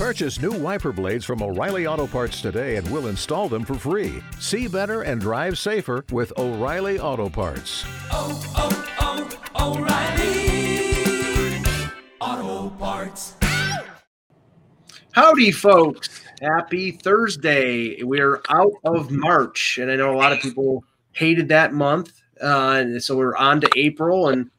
Purchase new wiper blades from O'Reilly Auto Parts today and we'll install them for free. See better and drive safer with O'Reilly Auto Parts. Oh, oh, oh, O'Reilly Auto Parts. Howdy, folks. Happy Thursday. We're out of March, and I know a lot of people hated that month. Uh, and so we're on to April and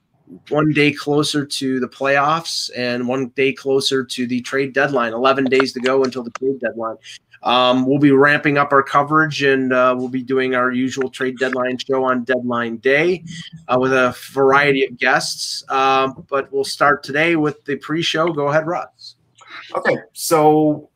one day closer to the playoffs and one day closer to the trade deadline. 11 days to go until the trade deadline. Um, we'll be ramping up our coverage and uh, we'll be doing our usual trade deadline show on deadline day uh, with a variety of guests. Um, but we'll start today with the pre show. Go ahead, Russ. Okay, so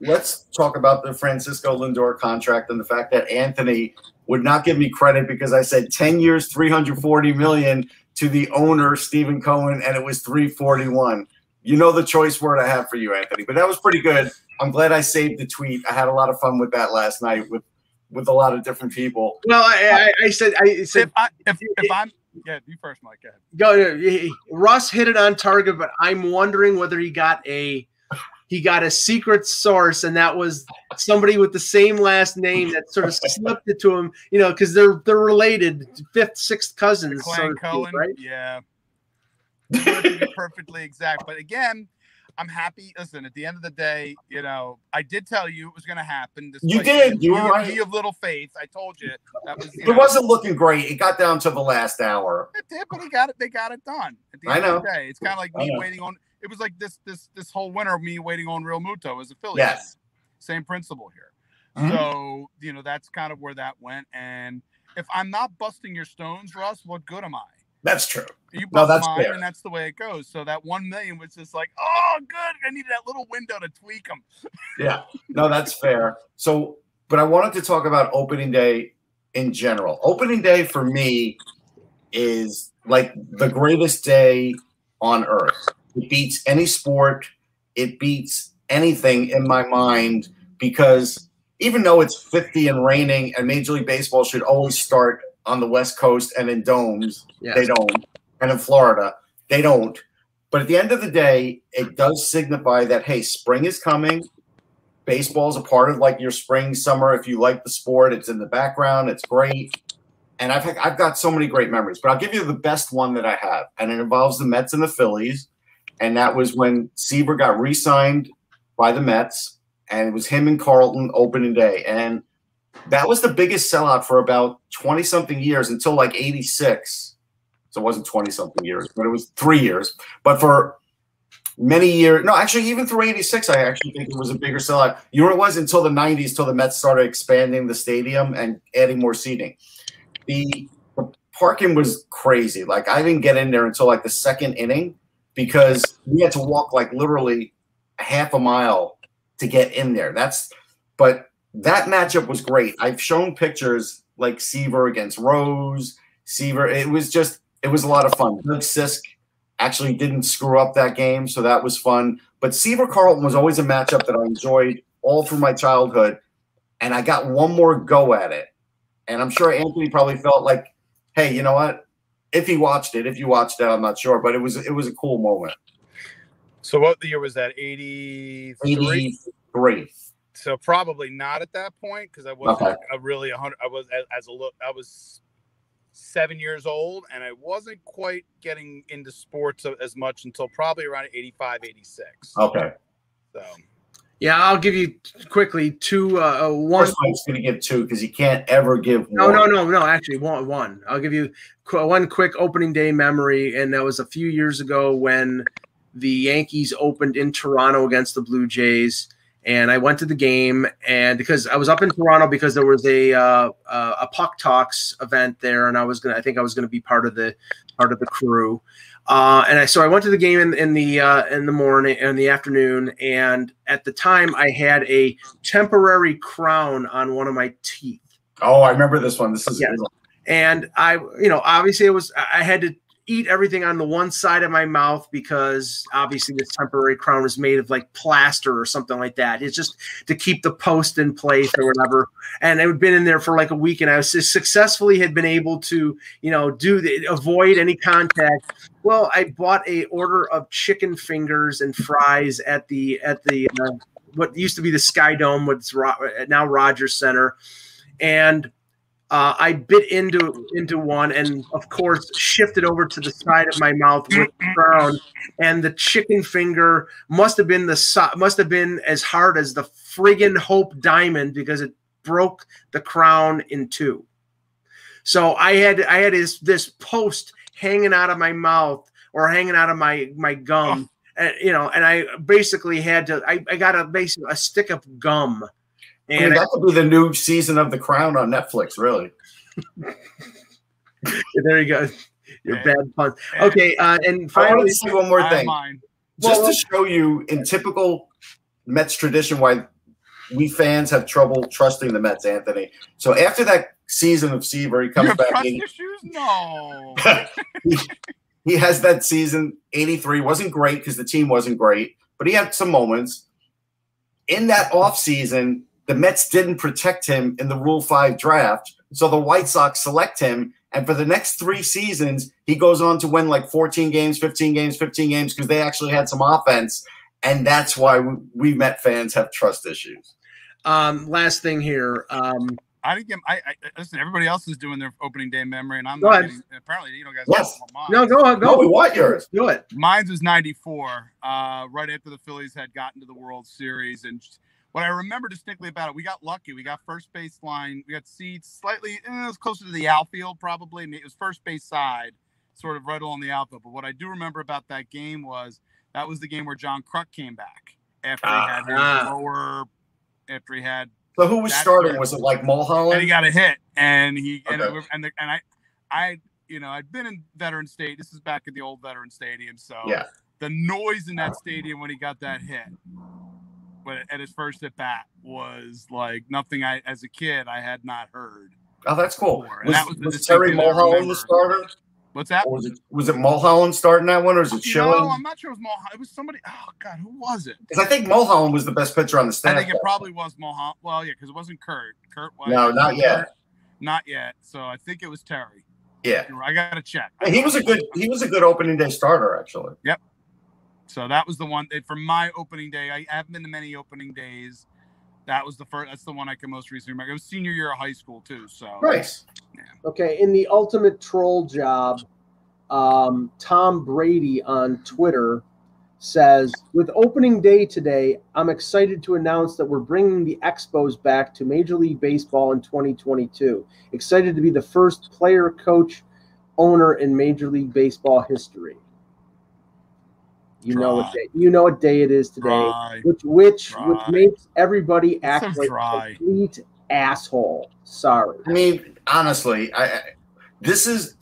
let's talk about the Francisco Lindor contract and the fact that Anthony would not give me credit because I said 10 years, 340 million to the owner, Steven Cohen, and it was 341. You know the choice word I have for you, Anthony, but that was pretty good. I'm glad I saved the tweet. I had a lot of fun with that last night with with a lot of different people. Well, I, I, I said, I said, If, I, if, if I'm, yeah, you first, Mike. Go ahead. go. Russ hit it on target, but I'm wondering whether he got a he got a secret source, and that was somebody with the same last name that sort of slipped it to him. You know, because they're they're related, fifth, sixth cousins. so Clan to speak, Cohen, right? yeah. You want it to be perfectly exact, but again, I'm happy. Listen, at the end of the day, you know, I did tell you it was going to happen. You did. You me- were right. of little faith. I told you that was. You It know, wasn't looking great. It got down to the last hour. It did, but he got it. They got it done. At the I end of know. the day, it's kind of like me waiting on. It was like this this this whole winter of me waiting on Realmuto as a Philly. Yes. Same principle here. Mhm. So you know that's kind of where that went. And if I'm not busting your stones, Russ, what good am I? That's true. You No, bust that's mine, fair. and that's the way it goes. So that one million was just like, oh, good. I needed that little window to tweak them. Yeah. No, that's fair. So, but I wanted to talk about opening day in general. Opening day for me is like the greatest day on earth. It beats any sport, it beats anything in my mind because even though it's 50 and raining and Major League Baseball should always start on the West Coast and in domes, Yes. they don't. And in Florida, they don't. But at the end of the day, it does signify that, hey, spring is coming. Baseball is a part of like your spring, summer. If you like the sport, it's in the background. It's great. And I've, I've got so many great memories, but I'll give you the best one that I have. And it involves the Mets and the Phillies. And that was when Seaver got re signed by the Mets. And it was him and Carlton opening day. And that was the biggest sellout for about 20 something years until like 86. So it wasn't 20 something years, but it was three years. But for many years, no, actually, even through 86, I actually think it was a bigger sellout. You know it was? Until the 90s, till the Mets started expanding the stadium and adding more seating. The, the parking was crazy. Like, I didn't get in there until like the second inning because we had to walk like literally half a mile to get in there. That's, but that matchup was great. I've shown pictures like Seaver against Rose, Seaver. It was just, it was a lot of fun. Doug Sisk actually didn't screw up that game, so that was fun. But Seaver Carlton was always a matchup that I enjoyed all through my childhood, and I got one more go at it. And I'm sure Anthony probably felt like, hey, you know what? If he watched it, if you watched it, I'm not sure, but it was it was a cool moment. So what year was that? 83? 83. So probably not at that point because I wasn't Okay. a really a hundred. I was as, as a look. I was seven years old and I wasn't quite getting into sports as much until probably around 85, 86. Okay. So Yeah, I'll give you quickly two. Uh, uh, one. First one's going to give two because you can't ever give No, one. no, no, no. Actually, one. One. I'll give you qu- one quick opening day memory, and that was a few years ago when the Yankees opened in Toronto against the Blue Jays, and I went to the game, and because I was up in Toronto because there was a uh, uh, a puck talks event there, and I was gonna, I think I was gonna be part of the part of the crew. Uh, and I so I went to the game in, in the uh, in the morning in the afternoon, and at the time I had a temporary crown on one of my teeth Oh, I remember this one. This is a Yes. good one. and I, you know, obviously it was I had to eat everything on the one side of my mouth because obviously this temporary crown is made of like plaster or something like that. It's just to keep the post in place or whatever. And it had been in there for like a week, and I was successfully had been able to, you know, do the avoid any contact. Well, I bought a order of chicken fingers and fries at the at the uh, what used to be the Sky Dome, what's ro- now Rogers Center, and uh, I bit into into one and of course shifted over to the side of my mouth with the crown and the chicken finger must have been the so- must have been as hard as the friggin' Hope Diamond because it broke the crown in two. So I had I had this this post hanging out of my mouth or hanging out of my my gum. And, you know, and I basically had to. I, I got a basically a stick of gum, I mean, and that could be the new season of The Crown on Netflix, really. there you go. Your Yeah. bad pun. Okay, uh, and I wanted finally, to say one more thing. just Well- to show you in typical Mets tradition why we fans have trouble trusting the Mets, Anthony. So after that season of Seaver, he comes back. trust He, issues? No. he has that season 83 wasn't great because the team wasn't great, but he had some moments. In that offseason, the Mets didn't protect him in the Rule 5 draft. So the White Sox select him. And for the next three seasons, he goes on to win like 14 games, 15 games, 15 games because they actually had some offense. And that's why we, we Met fans have trust issues. um, last thing here. Um, I didn't get. I, I listen. Everybody else is doing their opening day memory, and I'm Go not getting, apparently you know guys. Yes. no, go on, No, we want yours. Do it. Mine's was '94, uh, right after the Phillies had gotten to the World Series, and just- what I remember distinctly about it, we got lucky. We got first base line. We got seats slightly. eh, it was closer to the outfield, probably. It was first base side, sort of right along the outfield. But what I do remember about that game was that was the game where John Kruk came back after he had his Ah. lower, after he had So who was starting? fair. Was it like Mulholland? and he got a hit, and he and it, and, the, and I, I, you know, I'd been in Veteran State. This is back at the old Veteran Stadium, so Yeah. the noise in that stadium when he got that hit, when at his first at bat was like nothing. I as a kid I had not heard. Oh, that's cool. Was, that was was Terry Mulholland the starter? What's that? Or was it was it Mulholland starting that one, or is it Schilling? know, I'm not sure it was Mulholland. It was somebody. Oh God, who was it? Because I think Mulholland was the best pitcher on the staff. I think it probably was Mulholland. Well, yeah, because it wasn't Curt. Curt was No, not yet. Not yet. So I think it was Terry. yeah, I gotta check. And he was a good he was a good opening day starter actually. So that was the one that for my opening day. I haven't been to many opening days. That was the first. That's the one I can most recently remember. It was senior year of high school too. So Nice. Okay, in the ultimate troll job, um, Tom Brady on Twitter says, "With opening day today, I'm excited to announce that we're bringing the Expos back to Major League Baseball in 2022. Excited to be the first player, coach, owner in Major League Baseball history." You know what day, you know what day it is today, Dry. which which which makes everybody act like dry. a complete asshole. Sorry. I mean, honestly, I, I this is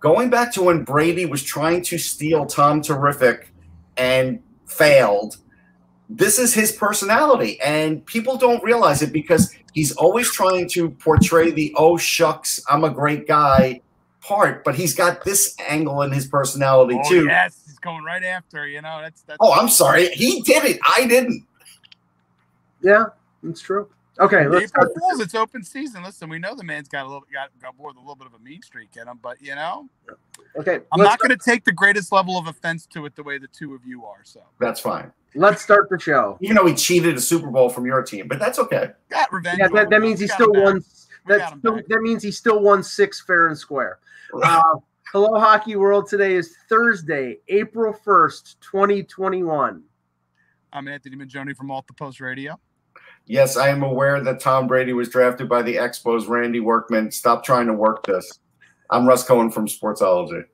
going back to when Brady was trying to steal Tom Terrific and failed. This is his personality, and people don't realize it because he's always trying to portray the "oh shucks, I'm a great guy" part, but he's got this angle in his personality Oh too. yes, he's going right after. You know that's that's. Oh, I'm sorry, he did it. I didn't. Yeah, that's true. Okay, let's April start. Fools, it's open season. Listen, we know the man's got a little got, got more than a little bit of a mean streak in him, but you know, Okay, I'm not going to take the greatest level of offense to it the way the two of you are. So That's fine. let's start the show. Even though he cheated a Super Bowl from your team, but that's okay. got revenge. Yeah, that, that means he still won. That still, that means he still won six fair and square. Uh, Hello, Hockey World. Today is Thursday, April first, twenty twenty one. I'm Anthony Mingioni from Off the Post Radio. Yes, I am aware that Tom Brady was drafted by the Expos. Randy Workman, stop trying to work this. I'm Russ Cohen from Sportsology.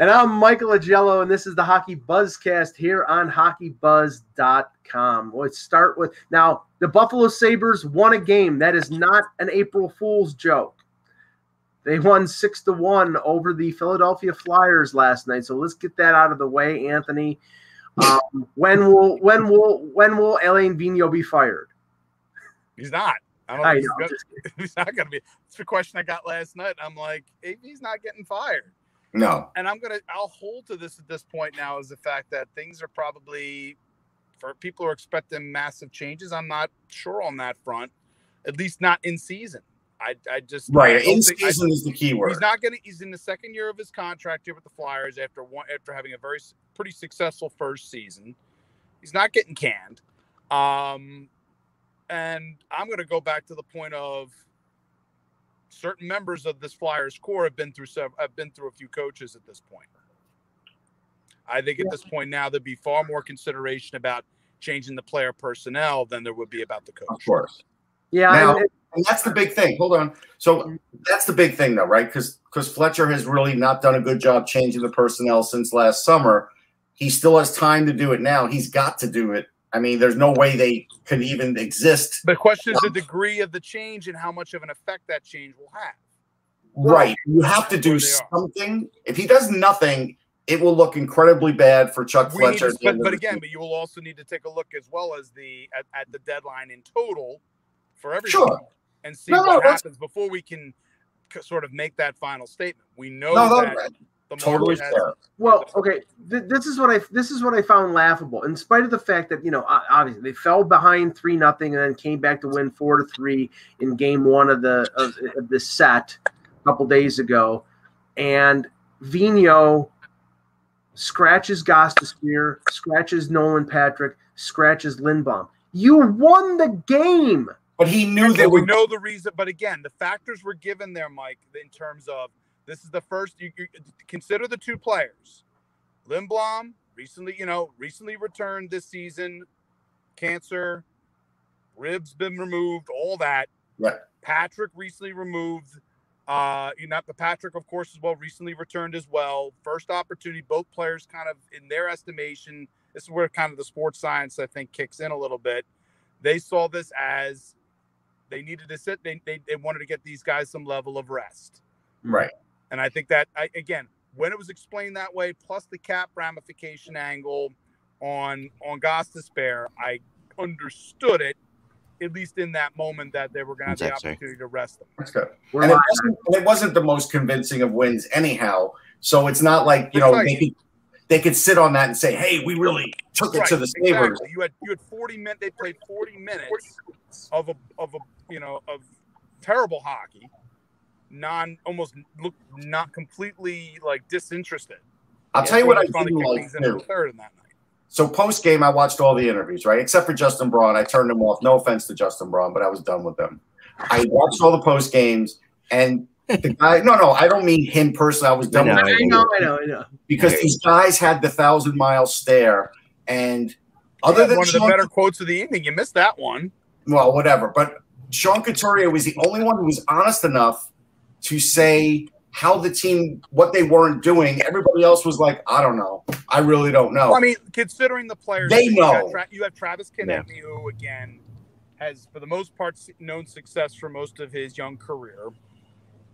And I'm Michael Agello, and this is the Hockey Buzzcast here on hockeybuzz.com. Let's start with now the Buffalo Sabres won a game. That is not an April Fool's joke. They won six to one over the Philadelphia Flyers last night. So let's get that out of the way, Anthony. Um, when will when will when will Alain Vigneault be fired? He's not. I don't I know. he's, gonna, he's not going to be. It's the question I got last night. I'm like, if he's not getting fired. No. and I'm gonna I'll hold to this at this point now is the fact that things are probably for people who are expecting massive changes. I'm not sure on that front, at least not in season. I I just Right. don't In think- I- season is the key word. He's not gonna. He's in the second year of his contract here with the Flyers after one after having a very pretty successful first season. He's not getting canned. Um, and I'm gonna go back to the point of certain members of this Flyers core have been through several have been through a few coaches at this point. I think at this point now there'd be far more consideration about changing the player personnel than there would be about the coach. Of course. Yeah, Now- and- And that's the big thing. Hold on. So that's the big thing, though, right? Because because Fletcher has really not done a good job changing the personnel since last summer. He still has time to do it now. He's got to do it. I mean, there's no way they could even exist. The question is the um, degree of the change and how much of an effect that change will have. Right. You have to do Where are. something. If he does nothing, it will look incredibly bad for Chuck We Fletcher. to, but, but again, season. but you will also need to take a look as well as the at, at the deadline in total for everything Sure. And see No, no, what that's- happens before we can c- sort of make that final statement. We know no, that no, the totally has- fair. Well, okay, th- this is what I this is what I found laughable. In spite of the fact that you know, obviously they fell behind three nothing and then came back to win four to three in game one of the of, of the set a couple days ago, and Vigneault scratches Gostisbehere, scratches Nolan Patrick, scratches Lindblom. You won the game. But he knew they But we would. know the reason, but again, the factors were given there, Mike, in terms of this is the first. You, you consider the two players, Lindblom, recently, you know, recently returned this season, cancer, ribs been removed, all that. Right. Patrick recently removed. Uh, you know, the Patrick, of course, as well, recently returned as well. First opportunity, both players kind of in their estimation. This is where kind of the sports science I think kicks in a little bit. They saw this as they needed to sit. They, they, they wanted to get these guys some level of rest. Right. And I think that I, again, when it was explained that way, plus the cap ramification angle on on Gostisbehere, I understood it at least in that moment that they were going to have the That's right. opportunity to rest them. That's good. We're And it wasn't, and it wasn't the most convincing of wins, anyhow. So it's not like you know they could they could sit on that and say, "Hey, we really took it Right, to the Sabres." exactly. You had you had 40 minutes. They played 40 minutes of a of a you know of terrible hockey, non almost look not completely like disinterested. I'll tell you what I Finally didn't kicked like things too. third in that night. So post game, I watched all the interviews, right? Except for Justin Braun, I turned him off. No offense to Justin Braun, but I was done with them. I watched all the post games, and the guy. No, no, I don't mean him personally. I was done I with. I know, I know, I know. because these guys had the thousand mile stare, and other Yeah, than one of the Sean better quotes of the evening, you missed that one. well, whatever. But Sean Couturier was the only one who was honest enough to say how the team, what they weren't doing. Everybody else was like, I don't know. I really don't know. Well, I mean, considering the players, They you know. Tra- you have Travis Konecny, who again has, for the most part, known success for most of his young career.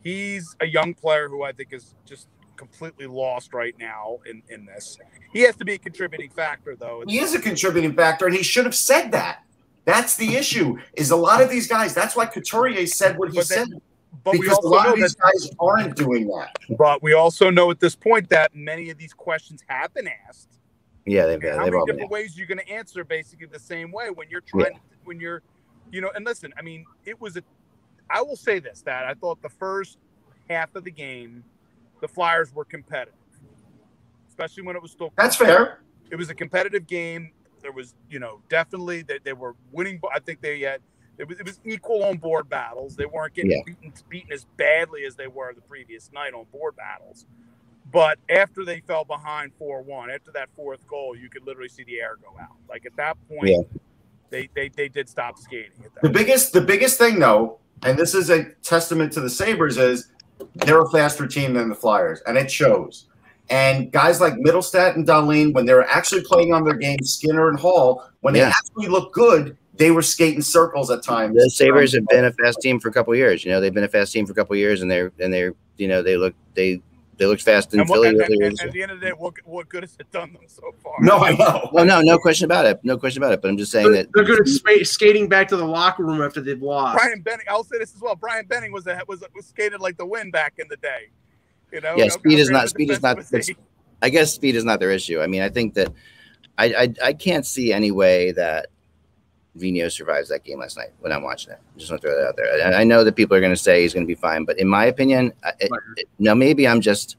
He's a young player who I think is just completely lost right now in in this. He has to be a contributing factor, though. he is a contributing factor, and he should have said that. That's the issue. Is a lot of these guys. That's why Couturier said what he But then- said but we because a also lot know of these that. guys aren't doing that. But we also know at this point that many of these questions have been asked. Yeah, they've, And how they've many all been. different ways you're going to answer basically the same way when you're trying when you're you know and listen i mean it was a i will say this that i thought the first half of the game the flyers were competitive especially when it was still That's fair. it was a competitive game there was you know definitely they, they were winning i think they had it was, it was equal on board battles they weren't getting Yeah. beaten, beaten as badly as they were the previous night on board battles but after they fell behind 4-1 after that fourth goal you could literally see the air go out like at that point Yeah. they, they they did stop skating at that The point. biggest, the biggest thing though, and this is a testament to the Sabres, is they're a faster team than the Flyers, and it shows. And guys like Mittelstadt and Dahlin, when they were actually playing on their game, Skinner and Hall, when they actually looked good, they were skating circles at times. The Sabres have been a fast team for a couple years. You know, they've been a fast team for a couple years, and they're and they're you know they look they they looked fast in and, Philly and, and, earlier. and this at the end of the day what, what good has it done them so far No, I know. Well, no, no question about it. No question about it. But I'm just saying They're, that they're good at spa- skating back to the locker room after they've lost. Brian Benning, I'll say this as well. Brian Benning was a, was was skated like the wind back in the day. You know, Yeah, no speed is not- speed is not- I guess speed is not their issue. I mean, I think that I I, I can't see any way that Vigneault survives that game last night when I'm watching it. I Just want to throw that out there. And I know that people are going to say he's going to be fine, but in my opinion, I, it, it- now maybe I'm just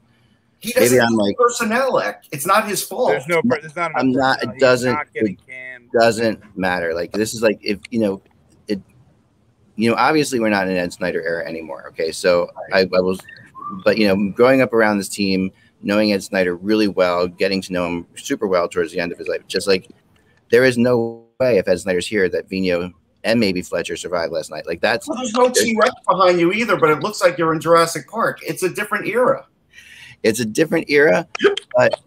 He Maybe doesn't I'm like- personnel. It's not his fault. There's no. There's not. enough I'm not- it doesn't- Not getting canned. doesn't matter. Like this is like if you know it. You know, obviously we're not in Ed Snider era anymore. Okay, so I, I was, but you know, growing up around this team, knowing Ed Snider really well, getting to know him super well towards the end of his life, just like there is no way if Ed Snider's here that Vigneault and maybe Fletcher survived last night. Like that's Well, there's no T Rex behind you either, but it looks like you're in Jurassic Park. It's a different era. it's a different era, but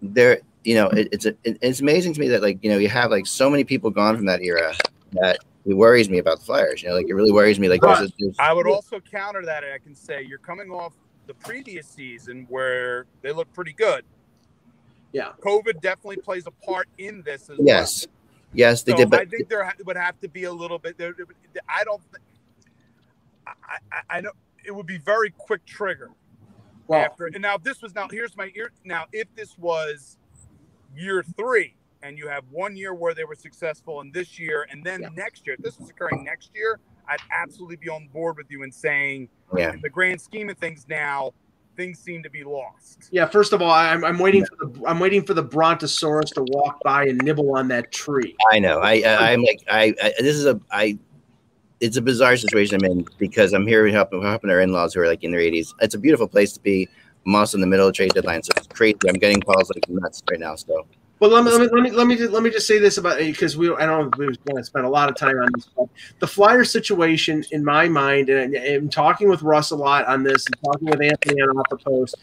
there, you know, it, it's a, it, it's amazing to me that like you know you have like so many people gone from that era that it worries me about the Flyers. You know, like it really worries me. Like there's, a, there's I would also counter that, and I can say you're coming off the previous season where they look pretty good. Yeah. COVID definitely plays a part in this as yes, yes they well. did, but I think there would have to be a little bit. There, I don't. I, I, I know it would be very quick trigger Well, after. And now if this was now. Here's my ear. Now if this was year three, and you have one year where they were successful, and this year, and then Yeah. next year, if this was occurring next year, I'd absolutely be on board with you in saying, yeah, in the grand scheme of things, now things seem to be lost. yeah. First of all, I'm, I'm waiting for the I'm waiting for the Brontosaurus to walk by and nibble on that tree. I know. I, I I'm like I, I this is a I. It's a bizarre situation I'm in because I'm here helping helping our in-laws who are like in their 80s. It's a beautiful place to be. I'm also in the middle of trade deadline, so it's crazy. I'm getting calls like nuts right now. So Well, let me let me let me let me just, let me just say this about because we I don't we want to spend a lot of time on this. But the Flyer situation, in my mind, and, and talking with Russ a lot on this, and talking with Anthony on off the post,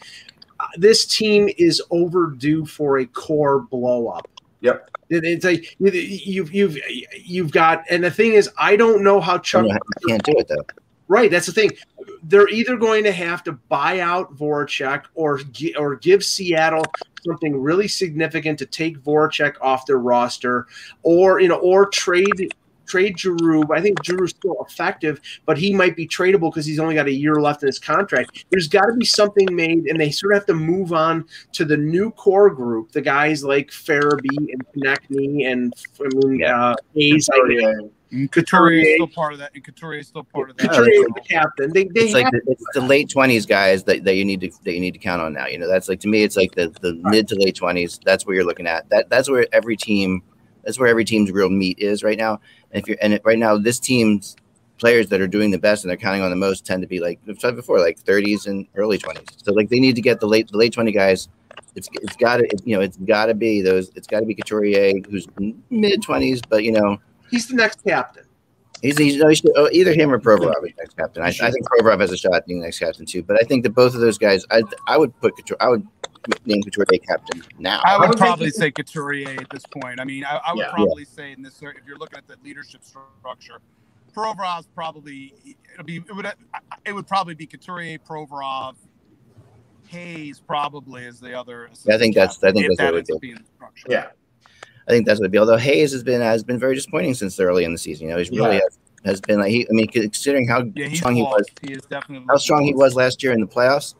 uh, this team is overdue for a core blow up. Yep. It- It's a you've you've you've got, and the thing is, I don't know how Chuck I can't do it though. Right, that's the thing. They're either going to have to buy out Voracek or or give Seattle something really significant to take Voracek off their roster, or you know, or trade trade Giroux. I think Giroux's still effective, but he might be tradable because he's only got a year left in his contract. There's got to be something made, and they sort of have to move on to the new core group, the guys like Farabee and Konecny and I mean, Yeah. uh, Hayes. Yeah. And Couturier is still part of that. And Couturier is still part of that. Couturier is the captain. They, they It's like the, it's the late 20s guys that, that you need to that you need to count on now. You know, that's like to me, it's like the the mid to late 20s. That's where you're looking at. That that's where every team that's where every team's real meat is right now. And if you're and it, right now, this team's players that are doing the best and they're counting on the most tend to be like I've said before, like 30s and early 20s. So like they need to get the late the late 20 guys. It's it's got to you know it's got to be those. It's got to be Couturier who's mid 20s, but you know he's the next captain. He's, he's no, he should, oh, either him or Provorov is next captain. I, I think Provorov has a shot at being the next captain too. But I think that both of those guys, I I would put Couture, I would name Couturier captain now. I I would would probably say Couturier at this point. I mean, I, I would Yeah. probably say in this, if you're looking at the leadership structure, Provorov's probably it'll be it would it would probably be Couturier, Provorov, Hayes probably is the other. I think that's- I think that's what that it ends would up being the structure. Yeah. I think that's what it'd be. Although Hayes has been has been very disappointing since early in the season. You know, he's really Yeah. has, has been like he. I mean, considering how Yeah, strong he was. He is definitely how strong he was last year in the playoffs,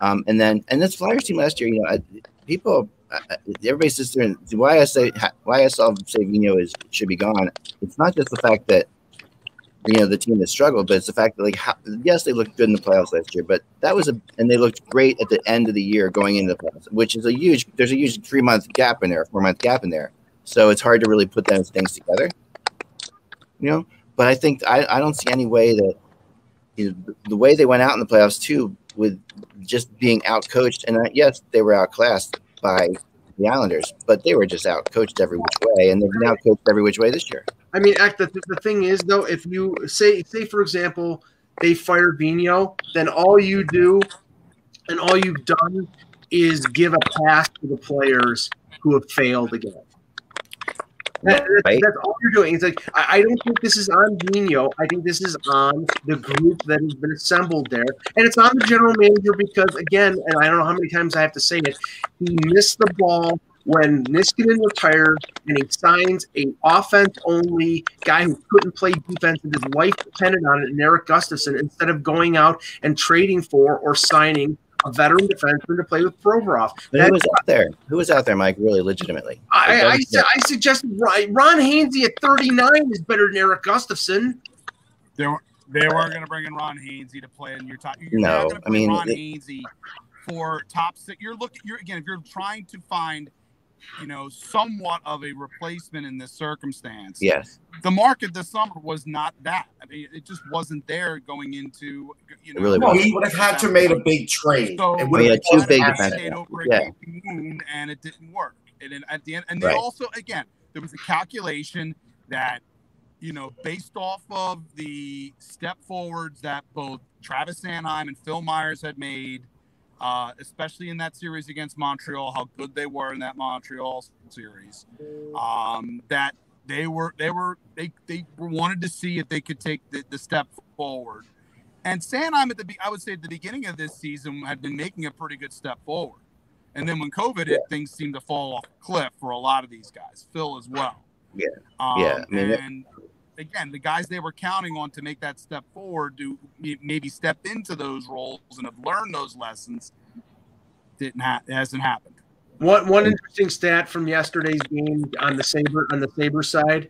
um, and then and this Flyers team last year. You know, I, people, I, everybody sits there and why I say why I saw Savino is should be gone. It's not just the fact that you know the team has struggled, but it's the fact that like how, yes they looked good in the playoffs last year, but that was a and they looked great at the end of the year going into the playoffs, which is a huge. There's a huge three month gap in there, four month gap in there, so it's hard to really put those things together. You know, but I think I, I don't see any way that you know, the, way they went out in the playoffs too, with just being out coached, and uh, yes, they were outclassed by the Islanders, but they were just out coached every which way, and they've out coached every which way this year. I mean, act the, the thing is though, if you say say for example they fire Vigneault, then all you do and all you've done is give a pass to the players who have failed again. That- that's, Right. that's all you're doing. It's like I, I don't think this is on Vigneault. I think this is on the group that has been assembled there, and it's on the general manager because again, and I don't know how many times I have to say it, he missed the ball when Niskanen retired and he signs a offense only guy who couldn't play defense and his life depended on it, and Erik Gustafsson, instead of going out and trading for or signing a veteran defenseman to play with Provorov. But who was out there? Who was out there, Mike? Really, legitimately? I, I, I suggested Ron Hainsey at 39 is better than Erik Gustafsson. They, were, they weren't going to bring in Ron Hainsey to play in your top. You're no, I mean Ron it, Hainsey for top six. You're looking. You're again. If you're trying to find you know, somewhat of a replacement in this circumstance. Yes. The market this summer was not that. I mean, it just wasn't there going into, you know. really no, he would have had to made a big trade. So it would have been two big defensive. Yeah. And it didn't work. And then at the end, and they Right. also, again, there was a calculation that, you know, based off of the step forwards that both Travis Sanheim and Phil Myers had made, uh, especially in that series against Montreal, how good they were in that Montreal series. Um, that they were they were they they wanted to see if they could take the, the step forward. And Sanheim at the I would say at the beginning of this season had been making a pretty good step forward. And then when COVID hit, things seemed to fall off a cliff for a lot of these guys, Phil as well. Yeah. Um, Yeah, I mean, and again, the guys they were counting on to make that step forward to maybe step into those roles and have learned those lessons didn't ha- hasn't happened. One one interesting stat from yesterday's game on the Sabre on the Sabre side.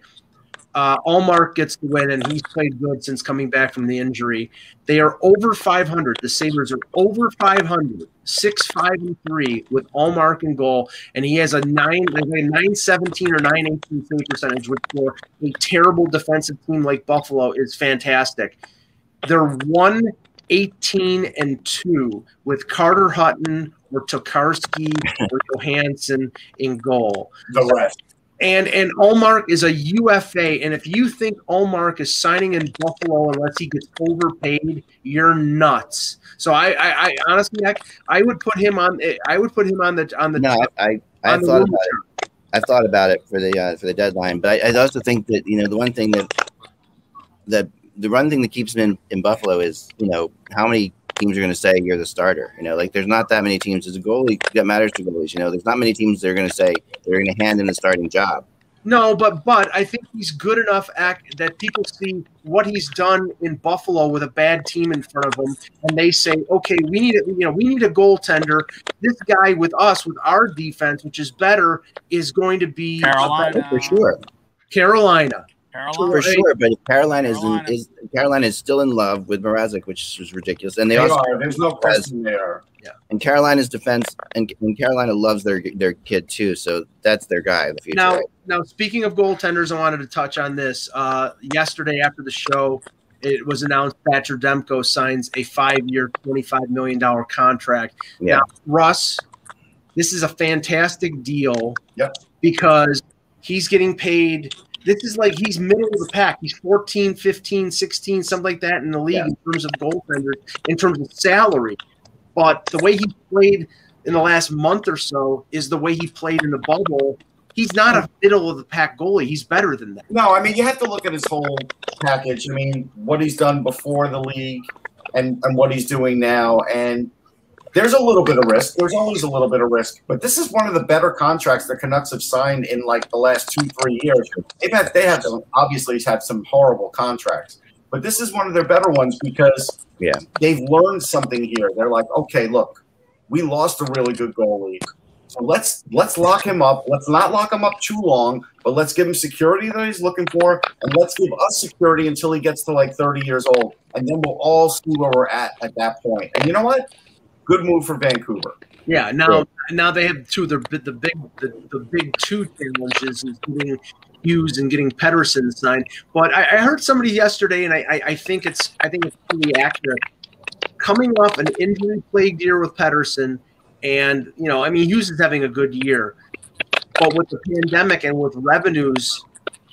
Uh, Ullmark gets the win, and he's played good since coming back from the injury. They are over 500. The Sabres are over 500, six, five, and three with Ullmark in goal, and he has a nine, like a 917 or 918 save percentage, which for a terrible defensive team like Buffalo is fantastic. They're one 18 and 2 with Carter Hutton or Tokarski or Johansson in goal. the rest. And and Ullmark is a UFA. And if you think Ullmark is signing in Buffalo unless he gets overpaid, you're nuts. So I I, I honestly I, I would put him on I would put him on the on the No, I I, I thought about it. I thought about it for the uh, for the deadline, but I, I also think that you know the one thing that that the one thing that keeps him in, in Buffalo is you know how many teams are going to say you're the starter. You know, like there's not that many teams as a goalie that matters to goalies. You know, there's not many teams that are going to say they're going to hand him the starting job. No, but but I think he's good enough act that people see what he's done in Buffalo with a bad team in front of him, and they say, okay, we need a you know we need a goaltender. This guy with us with our defense, which is better, is going to be Carolina. For sure, Carolina. Carolina. for sure. But Carolina is in, Carolina. is Carolina is still in love with Mrazek, which is ridiculous. And they They also are. There's no question there. Yeah. And Carolina's defense and, and Carolina loves their their kid too. So that's their guy the future. Now, now speaking of goaltenders, I wanted to touch on this. Uh, yesterday after the show, it was announced Thatcher Demko signs a five-year, twenty-five million dollar contract. Yeah. Now, Russ, this is a fantastic deal. Yep. Because he's getting paid. This is like he's middle of the pack. He's 14, 15, 16, something like that in the league Yeah. in terms of goaltenders, in terms of salary. But the way he played in the last month or so is the way he played in the bubble. He's not a middle of the pack goalie. He's better than that. No, I mean you have to look at his whole package. I mean, what he's done before the league and, and what he's doing now. And there's a little bit of risk. There's always a little bit of risk. But this is one of the better contracts the Canucks have signed in like the last two, three years. They've had they have some obviously had some horrible contracts. But this is one of their better ones because Yeah. they've learned something here. They're like, okay, look, we lost a really good goalie. So let's let's lock him up. Let's not lock him up too long, but let's give him security that he's looking for, and let's give us security until he gets to like 30 years old, and then we'll all see where we're at at that point. And you know what? Good move for Vancouver. Yeah. Now, now they have two. The the big the, the big two challenges is getting Hughes and getting Pettersson signed. But I, I heard somebody yesterday, and I, I I think it's I think it's pretty accurate. Coming off an injury plagued year with Pettersson, and you know, I mean, Hughes is having a good year, but with the pandemic and with revenues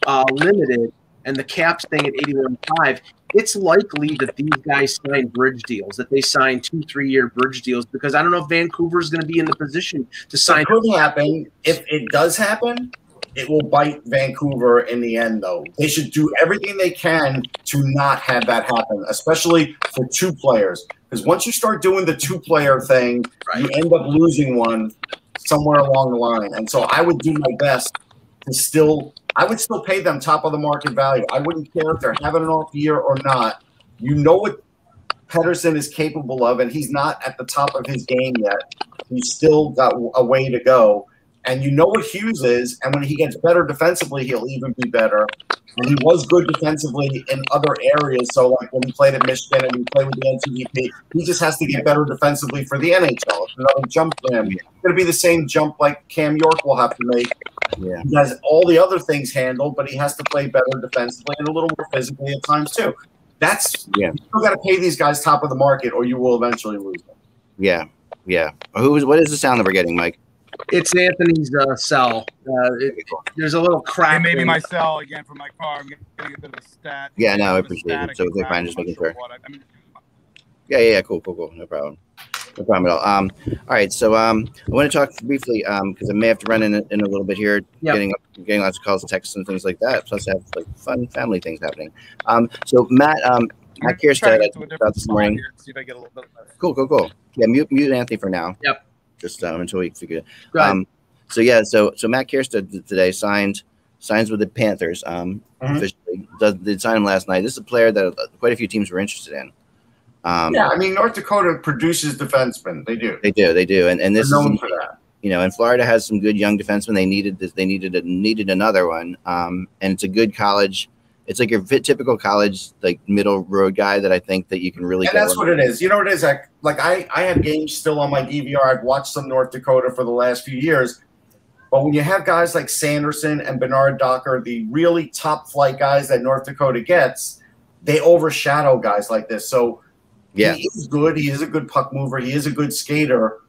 uh, limited and the cap staying at 81.5, it's likely that these guys sign bridge deals, that they sign two, three year bridge deals, because I don't know if Vancouver is going to be in the position to sign. It could happen. If it does happen, it will bite Vancouver in the end, though. They should do everything they can to not have that happen, especially for two players. Because once you start doing the two player thing, you end up losing one somewhere along the line. And so I would do my best to still, I would still pay them top of the market value. I wouldn't care if they're having an off year or not. You know what Pettersson is capable of, and he's not at the top of his game yet. He's still got a way to go. And you know what Hughes is, and when he gets better defensively, he'll even be better. And he was good defensively in other areas. So, like when he played at Michigan and he played with the NTDP, he just has to get better defensively for the NHL. It's another jump for him. It's going to be the same jump like Cam York will have to make. Yeah. He has all the other things handled, but he has to play better defensively and a little more physically at times too. That's Yeah. you still got to pay these guys top of the market, or you will eventually lose them. Yeah. Yeah. Who is what is the sound that we're getting, Mike? It's Anthony's uh, cell. Uh, it, there's a little crack. And maybe in- my cell again from my car. I'm getting a bit of a stat. Yeah, no, I bit of a appreciate it. So, okay, crack. fine, just making sure sure. I- I mean, Yeah, yeah, yeah, cool, cool, cool. No problem. No problem at all. Um, all right, so um, I want to talk briefly um, because I may have to run in, in a little bit here, Yep. getting getting lots of calls, texts, and things like that. Plus, I have like fun family things happening. Um, so Matt, um, Matt I'm trying Kiersted, to to a talked different about this morning. here, see if I get a little bit. Cool, cool, cool. Yeah, mute, mute Anthony for now. Yep. Just um, until we figure it. Go. Um, so yeah, so so Matt Kiersted today signed signs with the Panthers. Um, Mhm. officially does did sign him last night. This is a player that uh, quite a few teams were interested in. Um, Yeah, I mean North Dakota produces defensemen. They do. they do, they do, and and They're this known is for that. you know, and Florida has some good young defensemen. They needed this. They needed a, needed another one. Um, and it's a good college. It's like your typical college, like middle road guy that I think that you can really. And get that's what it is. You know what it is? Like, like I, I have games still on my DVR. I've watched some North Dakota for the last few years. But when you have guys like Sanderson and Bernard Docker, the really top flight guys that North Dakota gets, they overshadow guys like this. So Yeah, he is good. He is a good puck mover. He is a good skater.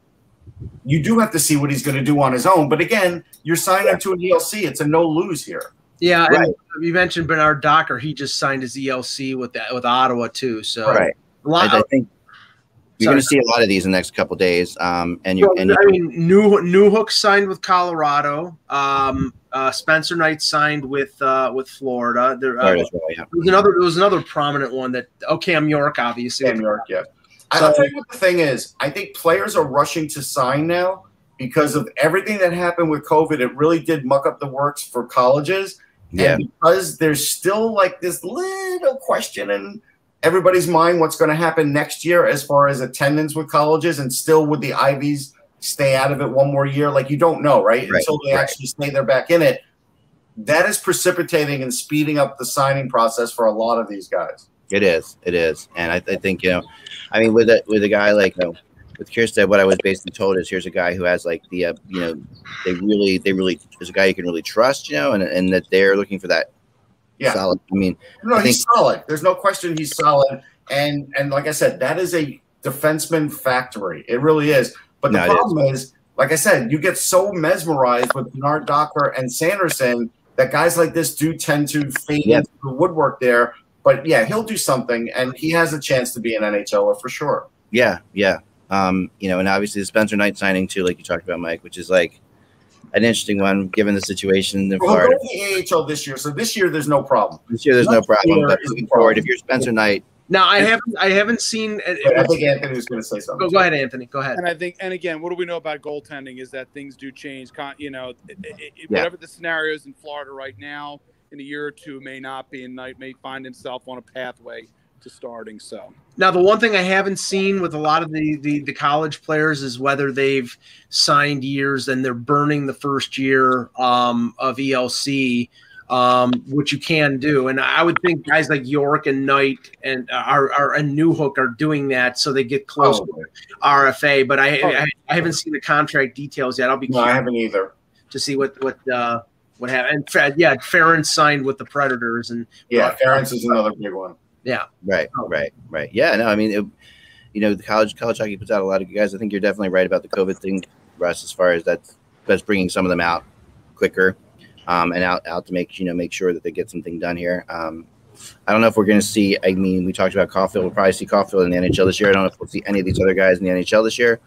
You do have to see what he's going to do on his own. But again, you're signing him to an ELC. It's a no lose here. Yeah, Right. and you mentioned Bernard Docker. He just signed his ELC with that with Ottawa too. So right. a lot. I, I think you're going to see a lot of these in the next couple days. Um, and you and I mean, New Newhook signed with Colorado. Um, uh, Spencer Knight signed with uh, with Florida. There, uh, Florida well, yeah. there was another. There was another prominent one that. Oh, Cam York, obviously. Cam York, yeah. So- I'll tell you what the thing is. I think players are rushing to sign now because of everything that happened with COVID. It really did muck up the works for colleges. Yeah, And because there's still like this little question in everybody's mind what's going to happen next year as far as attendance with colleges and still would the Ivies stay out of it one more year? Like you don't know, right? Right, Until they right. actually say they're back in it. That is precipitating and speeding up the signing process for a lot of these guys. it is. It is. And I, I think you know, I mean, with a with a guy like you know, with Kiersted, what I was basically told is here's a guy who has like the uh, you know they really they really is a guy you can really trust, you know, and and that they're looking for that Yeah. solid. I mean, No, I he's solid. There's no question he's solid. And and like I said, that is a defenseman factory. It really is. But the No, it is. problem is. like I said, you get so mesmerized with Bernard Docker and Sanderson that guys like this do tend to fade into the woodwork there. But yeah, he'll do something, and he has a chance to be an NHLer for sure. Yeah, yeah. Um, you know, and obviously the Spencer Knight signing too, like you talked about, Mike, which is like an interesting one given the situation in Well, Florida. go to the AHL this year, so this year there's no problem. This year, there's no problem. But is looking problem. forward, if you're Spencer Knight, Now I haven't I haven't seen. But I think Anthony was going to say something. Go, go ahead, Anthony. Go ahead. And I think, and again, what do we know about goaltending is that things do change. Con- You know, it, it, it- Yeah. whatever the scenario is in Florida right now, in a year or two may not be, and Knight may find himself on a pathway to starting. So Now, the one thing I haven't seen with a lot of the, the the college players is whether they've signed years and they're burning the first year um, of ELC, um, which you can do. And I would think guys like York and Knight and are, are and Newhook are doing that so they get close Oh, to RFA. But I, Oh. I I haven't seen the contract details yet. I'll be no, I haven't either. to see what what uh, what happened. And yeah, Farrance signed with the Predators and Yeah, Farrance is another big one. Right, Oh. right, right. Yeah, no, I mean, it, you know, the college college hockey puts out a lot of good guys. I think you're definitely right about the COVID thing, Russ, as far as that's that's bringing some of them out quicker, um, and out out to make you know make sure that they get something done here. Um, I don't know if we're going to see. I mean, we talked about Caufield. We'll probably see Caufield in the NHL this year. I don't know if we'll see any of these other guys in the NHL this year.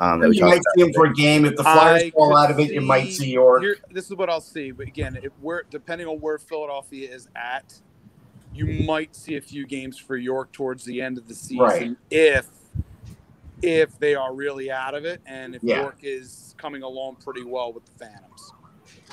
Um, that we You might see him for a game. If the Flyers I fall out of it, you might see York. This is what I'll see. But again, if we're depending on where Philadelphia is at, you might see a few games for York towards the end of the season Right. if if they are really out of it and if Yeah. York is coming along pretty well with the Phantoms.